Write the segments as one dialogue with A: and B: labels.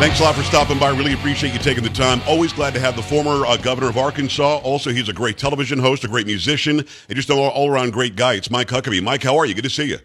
A: Thanks a lot for stopping by. Really appreciate you taking the time. Always glad to have the former uh, governor of Arkansas. Also, he's a great television host, a great musician, and just an all around great guy. It's Mike Huckabee. Mike, how are you? Good to see you.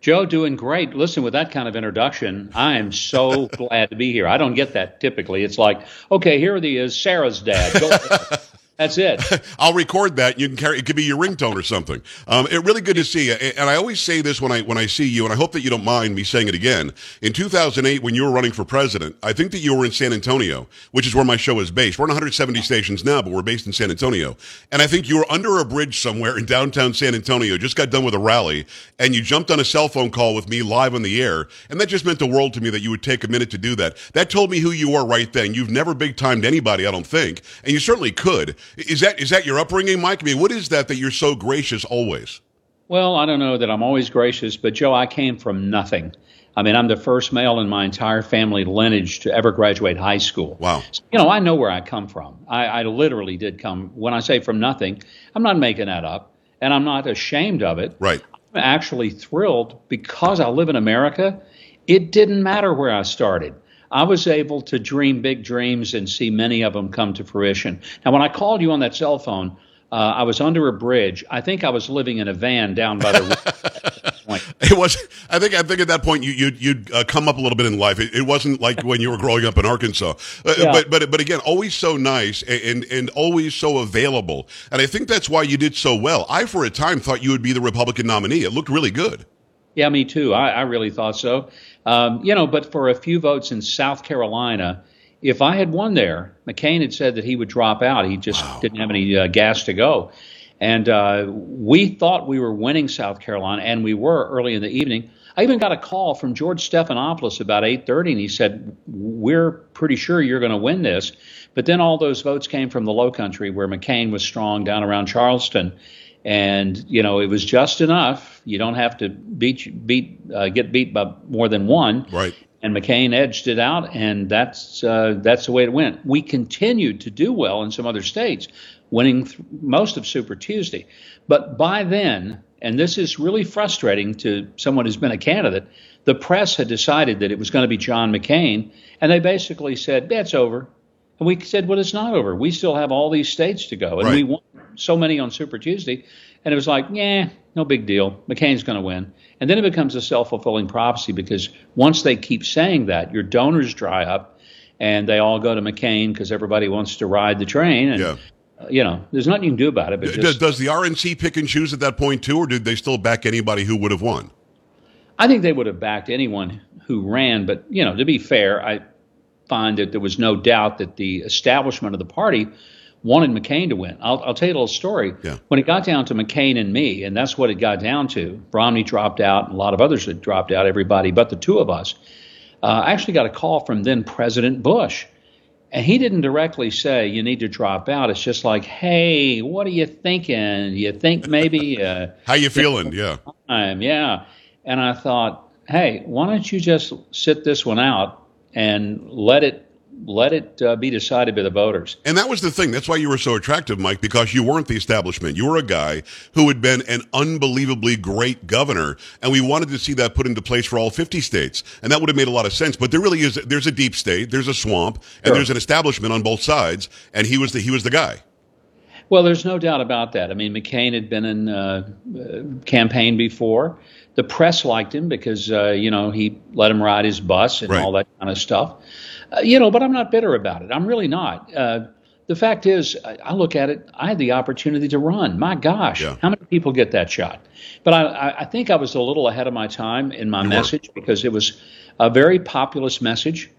B: Joe, doing great. Listen, with that kind of introduction, I am so glad to be here. I don't get that typically. It's like, okay, here he is, Sarah's dad. That's it.
A: I'll record that. You can carry it. Could be your ringtone or something. Um, it really good to see you. And I always say this when I when I see you, and I hope that you don't mind me saying it again. In 2008, when you were running for president, I think that you were in San Antonio, which is where my show is based. We're in 170 stations now, but we're based in San Antonio. And I think you were under a bridge somewhere in downtown San Antonio. Just got done with a rally, and you jumped on a cell phone call with me live on the air, and that just meant the world to me that you would take a minute to do that. That told me who you are right then. You've never big timed anybody, I don't think, and you certainly could. Is that is that your upbringing, Mike? I mean, what is that that you're so gracious always?
B: Well, I don't know that I'm always gracious, but Joe, I came from nothing. I mean, I'm the first male in my entire family lineage to ever graduate high school.
A: Wow.
B: So, you know, I know where I come from. I, I literally did come. When I say from nothing, I'm not making that up, and I'm not ashamed of it.
A: Right.
B: I'm actually thrilled because I live in America. It didn't matter where I started. I was able to dream big dreams and see many of them come to fruition. Now, when I called you on that cell phone, uh, I was under a bridge. I think I was living in a van down by the.
A: it was. I think. I think at that point you you'd, you'd uh, come up a little bit in life. It, it, wasn't like when you were growing up in Arkansas. Uh, yeah. But but but again, always so nice and, and and always so available. And I think that's why you did so well. I for a time thought you would be the Republican nominee. It looked really good.
B: Yeah, me too. I, I really thought so. Um, you know, but for a few votes in South Carolina, if I had won there, McCain had said that he would drop out. He just wow. didn't have any uh, gas to go. And uh, we thought we were winning South Carolina, and we were early in the evening. I even got a call from George Stephanopoulos about 8:30, and he said, "We're pretty sure you're going to win this." But then all those votes came from the Low Country, where McCain was strong down around Charleston, and you know it was just enough. You don't have to beat beat uh, get beat by more than one.
A: Right.
B: And McCain edged it out, and that's uh, that's the way it went. We continued to do well in some other states, winning th- most of Super Tuesday. But by then, and this is really frustrating to someone who's been a candidate, the press had decided that it was going to be John McCain, and they basically said that's over. And we said, well, it's not over. We still have all these states to go, and right. we won so many on Super Tuesday. And it was like, yeah, no big deal. McCain's going to win. And then it becomes a self fulfilling prophecy because once they keep saying that, your donors dry up and they all go to McCain because everybody wants to ride the train. And,
A: yeah.
B: You know, there's nothing you can do about it. But
A: does, does the RNC pick and choose at that point too, or did they still back anybody who would have won?
B: I think they would have backed anyone who ran. But, you know, to be fair, I find that there was no doubt that the establishment of the party wanted McCain to win. I'll, I'll tell you a little story.
A: Yeah.
B: When it got down to McCain and me, and that's what it got down to, Romney dropped out, and a lot of others had dropped out, everybody but the two of us. Uh, I actually got a call from then President Bush. And he didn't directly say you need to drop out. It's just like, hey, what are you thinking? You think maybe? Uh,
A: How you feeling? Yeah.
B: Time, yeah. And I thought, hey, why don't you just sit this one out and let it let it uh, be decided by the voters.
A: And that was the thing. That's why you were so attractive, Mike, because you weren't the establishment. You were a guy who had been an unbelievably great governor, and we wanted to see that put into place for all 50 states. And that would have made a lot of sense. But there really is there's a deep state, there's a swamp, and sure. there's an establishment on both sides, and he was the he was the guy.
B: Well, there's no doubt about that. I mean, McCain had been in uh, uh, campaign before. The press liked him because uh, you know he let him ride his bus and
A: right.
B: all that kind of stuff. Uh, you know, but I'm not bitter about it. I'm really not. Uh, the fact is, I, look at it. I had the opportunity to run. My gosh,
A: yeah.
B: how many people get that shot? But I, I, think I was a little ahead of my time in my you message were. because it was a very populist message.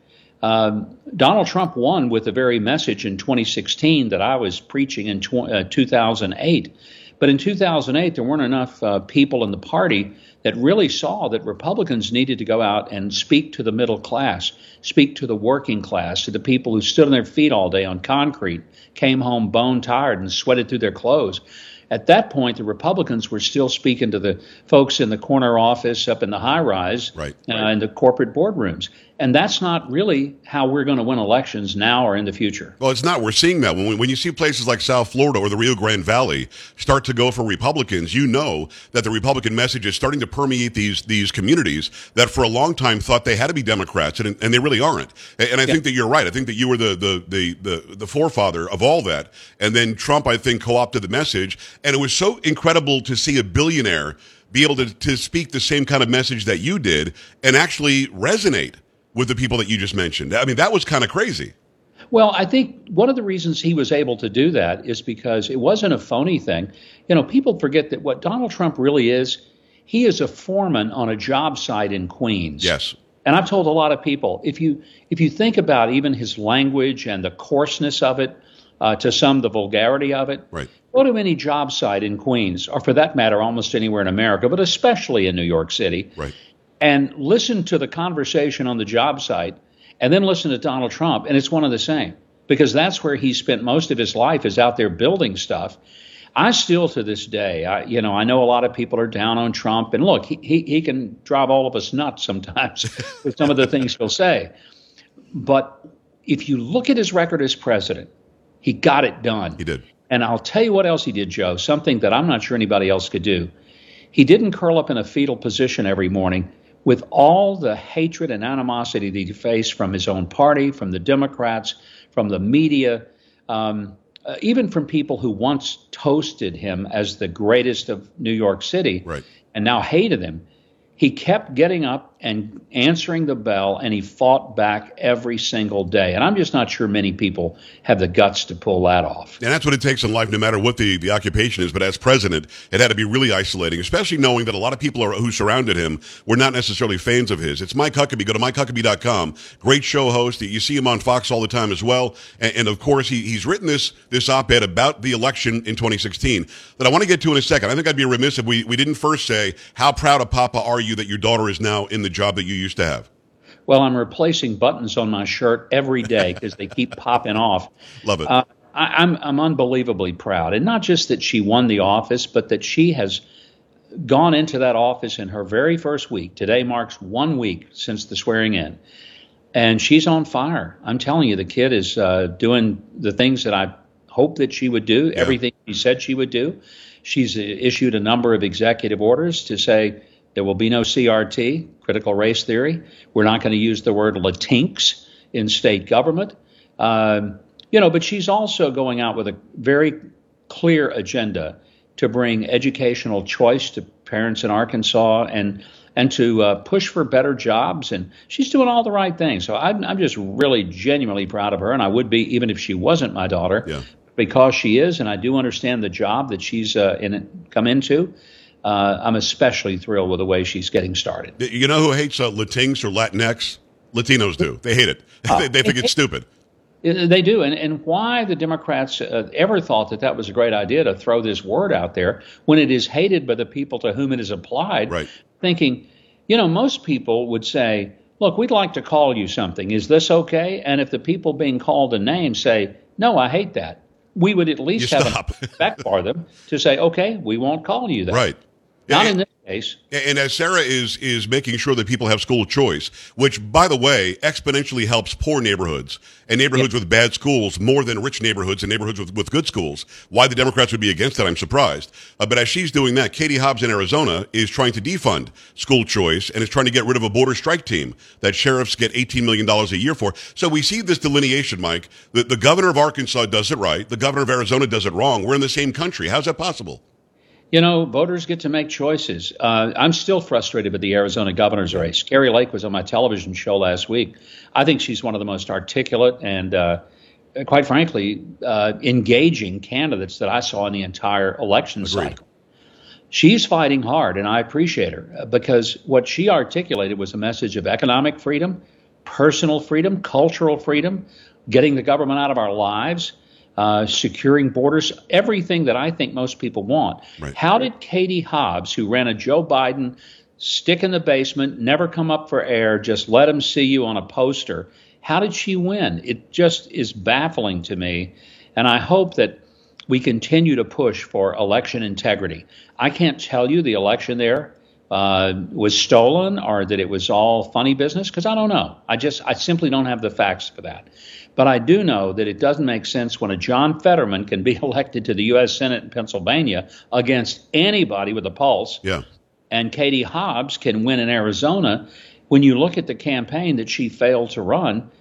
B: Um, Donald Trump won with the very message in 2016 that I was preaching in tw- uh, 2008. But in 2008, there weren't enough uh, people in the party that really saw that Republicans needed to go out and speak to the middle class, speak to the working class, to the people who stood on their feet all day on concrete, came home bone tired, and sweated through their clothes. At that point, the Republicans were still speaking to the folks in the corner office up in the high rise
A: right,
B: uh,
A: right.
B: in the corporate boardrooms. And that's not really how we're going to win elections now or in the future.
A: Well, it's not. We're seeing that when, when you see places like South Florida or the Rio Grande Valley start to go for Republicans, you know that the Republican message is starting to permeate these these communities that for a long time thought they had to be Democrats, and, and they really aren't. And, and I yeah. think that you're right. I think that you were the, the the the the forefather of all that. And then Trump, I think, co-opted the message, and it was so incredible to see a billionaire be able to, to speak the same kind of message that you did and actually resonate with the people that you just mentioned. I mean, that was kind of crazy.
B: Well, I think one of the reasons he was able to do that is because it wasn't a phony thing. You know, people forget that what Donald Trump really is, he is a foreman on a job site in Queens.
A: Yes.
B: And I've told a lot of people if you if you think about even his language and the coarseness of it, uh, to some the vulgarity of it,
A: right.
B: go to any job site in Queens, or for that matter, almost anywhere in America, but especially in New York City,
A: right
B: and listen to the conversation on the job site and then listen to Donald Trump, and it's one of the same because that's where he spent most of his life is out there building stuff. I still to this day, I, you know, I know a lot of people are down on Trump, and look, he, he, he can drive all of us nuts sometimes with some of the things he'll say. But if you look at his record as president, he got it done.
A: He did.
B: And I'll tell you what else he did, Joe, something that I'm not sure anybody else could do. He didn't curl up in a fetal position every morning with all the hatred and animosity that he faced from his own party, from the Democrats, from the media, um, uh, even from people who once toasted him as the greatest of New York City
A: right.
B: and now hated him, he kept getting up and answering the bell and he fought back every single day. And I'm just not sure many people have the guts to pull that off.
A: And that's what it takes in life, no matter what the, the occupation is. But as president, it had to be really isolating, especially knowing that a lot of people are, who surrounded him were not necessarily fans of his. It's Mike Huckabee. Go to MikeHuckabee.com. Great show host. You see him on Fox all the time as well. And, and of course, he, he's written this, this op-ed about the election in 2016 that I want to get to in a second. I think I'd be remiss if we, we didn't first say, how proud of Papa are you that your daughter is now in the job that you used to have?
B: Well, I'm replacing buttons on my shirt every day because they keep popping off.
A: Love it. Uh,
B: I, I'm I'm unbelievably proud, and not just that she won the office, but that she has gone into that office in her very first week. Today marks one week since the swearing in, and she's on fire. I'm telling you, the kid is uh, doing the things that I hoped that she would do. Yeah. Everything she said she would do. She's issued a number of executive orders to say there will be no CRT, critical race theory. We're not going to use the word Latinx in state government. Um, you know, but she's also going out with a very clear agenda to bring educational choice to parents in Arkansas and and to uh, push for better jobs. And she's doing all the right things. So I'm, I'm just really genuinely proud of her, and I would be even if she wasn't my daughter,
A: yeah.
B: because she is, and I do understand the job that she's uh, in come into uh, I'm especially thrilled with the way she's getting started.
A: You know who hates uh, Latinx or Latinx? Latinos do. They hate it. Uh, they, they, think it's stupid.
B: They do. And, and why the Democrats uh, ever thought that that was a great idea to throw this word out there when it is hated by the people to whom it is applied,
A: right.
B: thinking, you know, most people would say, look, we'd like to call you something. Is this okay? And if the people being called a name say, no, I hate that, we would at least
A: you
B: have
A: stop.
B: back for them to say, okay, we won't call you that.
A: Right.
B: Not in this case.
A: And as Sarah is is making sure that people have school choice, which by the way exponentially helps poor neighborhoods and neighborhoods yep. with bad schools more than rich neighborhoods and neighborhoods with, with good schools. Why the Democrats would be against that, I'm surprised. Uh, but as she's doing that, Katie Hobbs in Arizona is trying to defund school choice and is trying to get rid of a border strike team that sheriffs get $18 million a year for. So we see this delineation, Mike. The, the governor of Arkansas does it right. The governor of Arizona does it wrong. We're in the same country. How's that possible?
B: You know, voters get to make choices. Uh, I'm still frustrated with the Arizona governor's race. Kari Lake was on my television show last week. I think she's one of the most articulate and, uh, quite frankly, uh, engaging candidates that I saw in the entire election
A: Agreed.
B: cycle. She's fighting hard, and I appreciate her because what she articulated was a message of economic freedom, personal freedom, cultural freedom, getting the government out of our lives uh, securing borders, everything that I think most people want.
A: Right.
B: How did Katie Hobbs, who ran a Joe Biden stick in the basement, never come up for air, just let him see you on a poster, how did she win? It just is baffling to me. And I hope that we continue to push for election integrity. I can't tell you the election there uh, was stolen or that it was all funny business because I don't know. I just I simply don't have the facts for that. But I do know that it doesn't make sense when a John Fetterman can be elected to the U.S. Senate in Pennsylvania against anybody with a pulse.
A: Yeah.
B: And Katie Hobbs can win in Arizona. When you look at the campaign that she failed to run,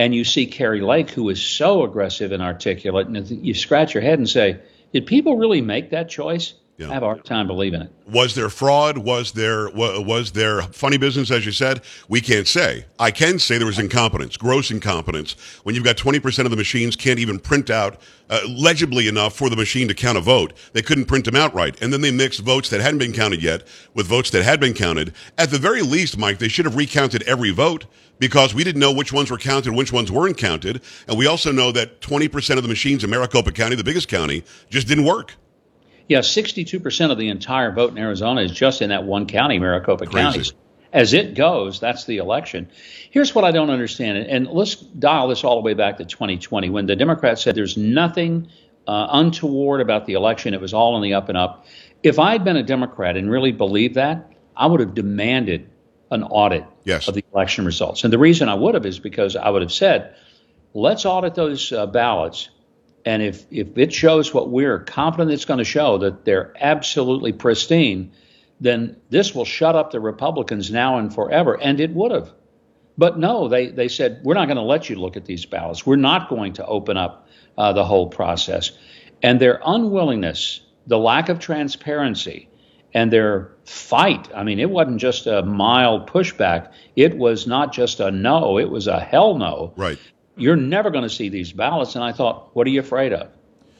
B: and you see Kari Lake, who is so aggressive and articulate, and you scratch your head and say, did people really make that choice? Yeah. I have a hard time believing it.
A: Was there fraud? Was there was there funny business, as you said? We can't say. I can say there was incompetence, gross incompetence. When you've got 20% of the machines can't even print out uh, legibly enough for the machine to count a vote, they couldn't print them out right. And then they mixed votes that hadn't been counted yet with votes that had been counted. At the very least, Mike, they should have recounted every vote because we didn't know which ones were counted, which ones weren't counted. And we also know that 20% of the machines in Maricopa County, the biggest county, just didn't work.
B: Yeah, 62% of the entire vote in Arizona is just in that one county, Maricopa County. As it goes, that's the election. Here's what I don't understand, and let's dial this all the way back to 2020 when the Democrats said there's nothing uh, untoward about the election. It was all in the up and up. If I'd been a Democrat and really believed that, I would have demanded an audit
A: yes.
B: of the election results. And the reason I would have is because I would have said, let's audit those uh, ballots and if, if it shows what we're confident it's going to show, that they're absolutely pristine, then this will shut up the Republicans now and forever. And it would have. But no, they, they said, we're not going to let you look at these ballots. We're not going to open up uh, the whole process. And their unwillingness, the lack of transparency, and their fight I mean, it wasn't just a mild pushback, it was not just a no, it was a hell no.
A: Right
B: you're never going to see these ballots. And I thought, what are you afraid of?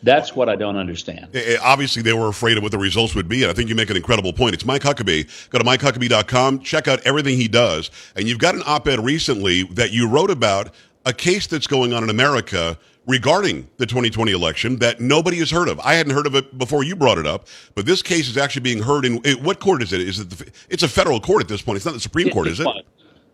B: That's what I don't understand.
A: Obviously, they were afraid of what the results would be. And I think you make an incredible point. It's Mike Huckabee. Go to MikeHuckabee.com, check out everything he does. And you've got an op ed recently that you wrote about a case that's going on in America regarding the 2020 election that nobody has heard of. I hadn't heard of it before you brought it up, but this case is actually being heard in what court is it? Is it the, it's a federal court at this point? It's not the Supreme Court, is it?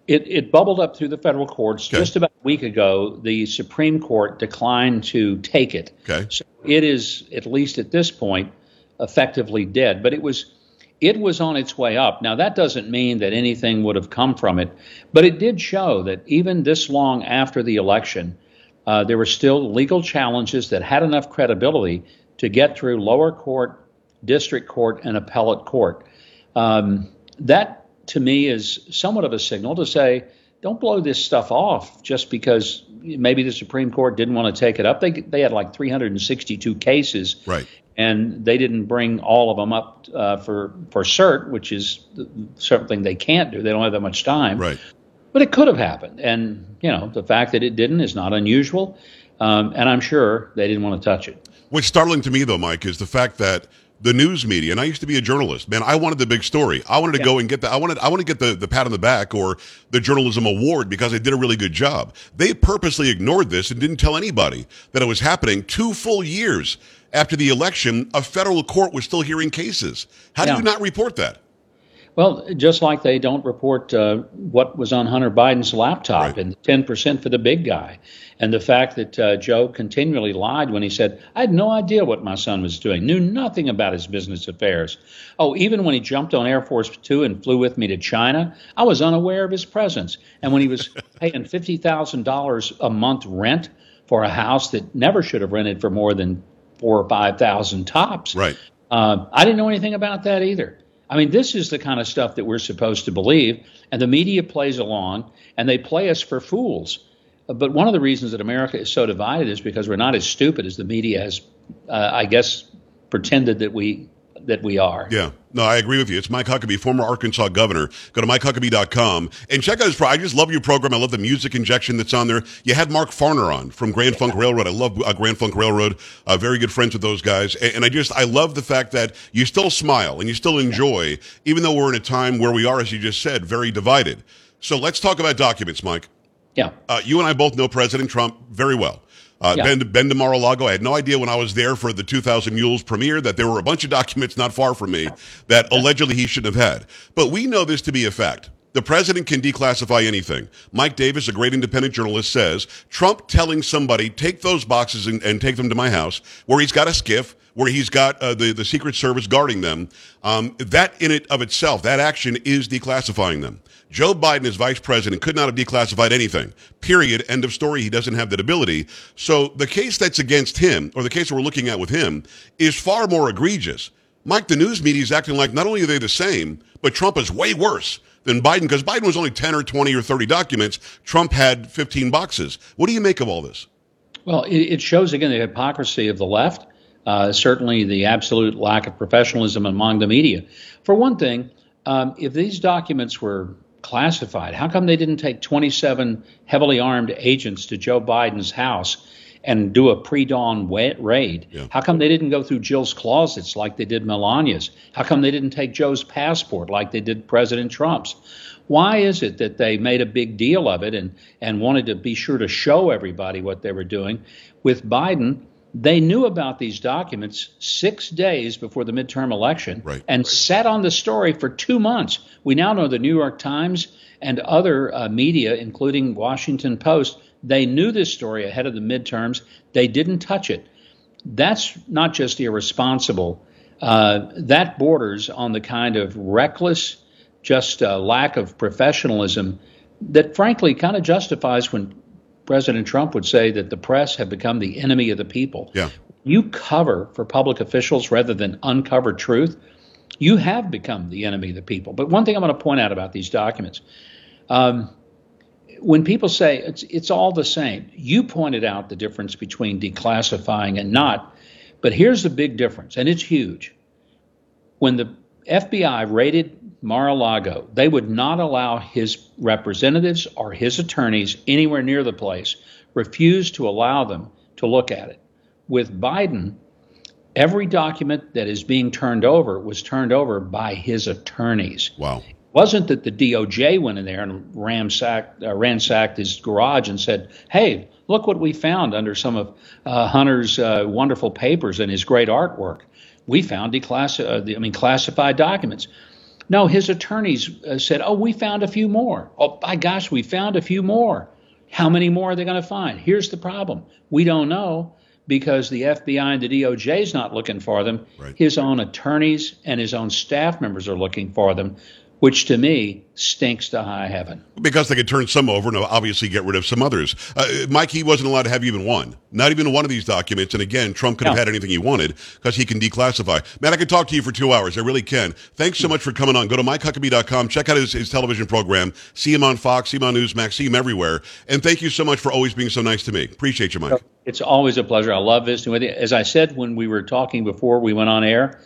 B: It, it bubbled up through the federal courts okay. just about a week ago. The Supreme Court declined to take it.
A: Okay.
B: So it is at least at this point effectively dead. But it was it was on its way up. Now that doesn't mean that anything would have come from it, but it did show that even this long after the election, uh, there were still legal challenges that had enough credibility to get through lower court, district court, and appellate court. Um, that to me is somewhat of a signal to say, don't blow this stuff off just because maybe the Supreme Court didn't want to take it up. They they had like 362 cases,
A: right?
B: And they didn't bring all of them up uh, for for cert, which is something they can't do. They don't have that much time,
A: right?
B: But it could have happened, and you know the fact that it didn't is not unusual. Um, and I'm sure they didn't want to touch it.
A: What's startling to me, though, Mike, is the fact that the news media, and I used to be a journalist. Man, I wanted the big story. I wanted to yeah. go and get the I wanted I want to get the, the pat on the back or the journalism award because I did a really good job. They purposely ignored this and didn't tell anybody that it was happening two full years after the election. A federal court was still hearing cases. How do yeah. you not report that?
B: Well, just like they don't report uh, what was on Hunter Biden's laptop right. and 10% for the big guy. And the fact that uh, Joe continually lied when he said, I had no idea what my son was doing, knew nothing about his business affairs. Oh, even when he jumped on Air Force Two and flew with me to China, I was unaware of his presence. And when he was paying $50,000 a month rent for a house that never should have rented for more than four or 5,000 tops.
A: Right.
B: Uh, I didn't know anything about that either. I mean, this is the kind of stuff that we're supposed to believe, and the media plays along, and they play us for fools. But one of the reasons that America is so divided is because we're not as stupid as the media has, uh, I guess, pretended that we that we are.
A: Yeah. No, I agree with you. It's Mike Huckabee, former Arkansas governor. Go to MikeHuckabee.com and check out his pro. I just love your program. I love the music injection that's on there. You had Mark Farner on from Grand Funk Railroad. I love uh, Grand Funk Railroad. Uh, very good friends with those guys. And, and, I just, I love the fact that you still smile and you still enjoy, even though we're in a time where we are, as you just said, very divided. So let's talk about documents, Mike.
B: Yeah.
A: Uh, you and I both know President Trump very well. Uh, yeah. Ben, ben to Mar-a-Lago. I had no idea when I was there for the 2000 Mules premiere that there were a bunch of documents not far from me that allegedly he shouldn't have had. But we know this to be a fact. The president can declassify anything. Mike Davis, a great independent journalist, says Trump telling somebody, take those boxes and, and take them to my house, where he's got a SCIF, where he's got uh, the, the Secret Service guarding them, um, that in it of itself, that action is declassifying them. Joe Biden, as vice president, could not have declassified anything. Period. End of story. He doesn't have that ability. So the case that's against him, or the case we're looking at with him, is far more egregious. Mike, the news media is acting like not only are they the same, but Trump is way worse than Biden because Biden was only 10 or 20 or 30 documents. Trump had 15 boxes. What do you make of all this?
B: Well, it shows again the hypocrisy of the left, uh, certainly the absolute lack of professionalism among the media. For one thing, um, if these documents were classified, how come they didn't take 27 heavily armed agents to Joe Biden's house and do a pre-dawn raid? Yeah. How come they didn't go through Jill's closets like they did Melania's? How come they didn't take Joe's passport like they did President Trump's? Why is it that they made a big deal of it and, and wanted to be sure to show everybody what they were doing? With Biden, they knew about these documents six days before the midterm election
A: right,
B: and
A: right.
B: sat on the story for two months. We now know the New York Times and other uh, media, including Washington Post, they knew this story ahead of the midterms. They didn't touch it. That's not just irresponsible. Uh, that borders on the kind of reckless, just uh, lack of professionalism that, frankly, kind of justifies when President Trump would say that the press have become the enemy of the people.
A: Yeah.
B: You cover for public officials rather than uncover truth. You have become the enemy of the people. But one thing I'm going to point out about these documents um, when people say it's it's all the same, you pointed out the difference between declassifying and not. But here's the big difference, and it's huge. When the FBI raided Mar-a-Lago, they would not allow his representatives or his attorneys anywhere near the place. Refused to allow them to look at it. With Biden, every document that is being turned over was turned over by his attorneys.
A: Wow
B: wasn't that the DOJ went in there and ransacked, uh, ransacked his garage and said, "Hey, look what we found under some of uh, Hunter's uh, wonderful papers and his great artwork. We found declassi- uh, I mean, classified documents." No, his attorneys uh, said, "Oh, we found a few more. Oh, my gosh, we found a few more. How many more are they going to find?" Here's the problem: we don't know because the FBI and the DOJ is not looking for them.
A: Right.
B: His own attorneys and his own staff members are looking for them which to me stinks to high heaven.
A: Because they could turn some over and obviously get rid of some others. Uh, Mike, he wasn't allowed to have even one, not even one of these documents. And again, Trump could have had anything he wanted because he can declassify. Man, I could talk to you for two hours. I really can. Thanks so much for coming on. Go to MikeHuckabee.com. Check out his, his television program. See him on Fox, see him on Newsmax, see him everywhere. And thank you so much for always being so nice to me. Appreciate you, Mike.
B: It's always a pleasure. I love visiting with you. As I said when we were talking before we went on air,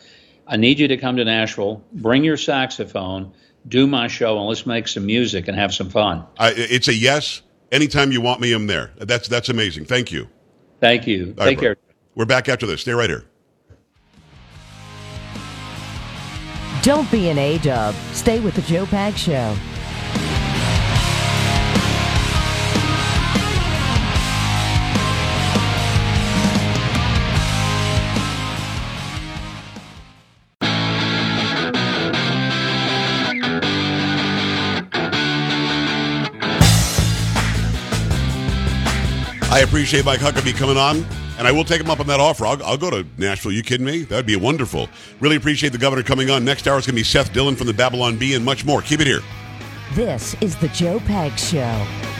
B: I need you to come to Nashville, bring your saxophone do my show and let's make some music and have some fun.
A: I, it's a yes. Anytime you want me, I'm there. That's that's amazing. Thank you.
B: Thank you. All Take right, care.
A: We're back after this. Stay right here.
C: Don't be an A dub. Stay with the Joe Pags Show.
A: I appreciate Mike Huckabee coming on, and I will take him up on that offer. I'll, I'll go to Nashville. You kidding me? That'd be wonderful. Really appreciate the governor coming on. Next hour is going to be Seth Dillon from the Babylon Bee and much more. Keep it here.
C: This is the Joe Pags Show.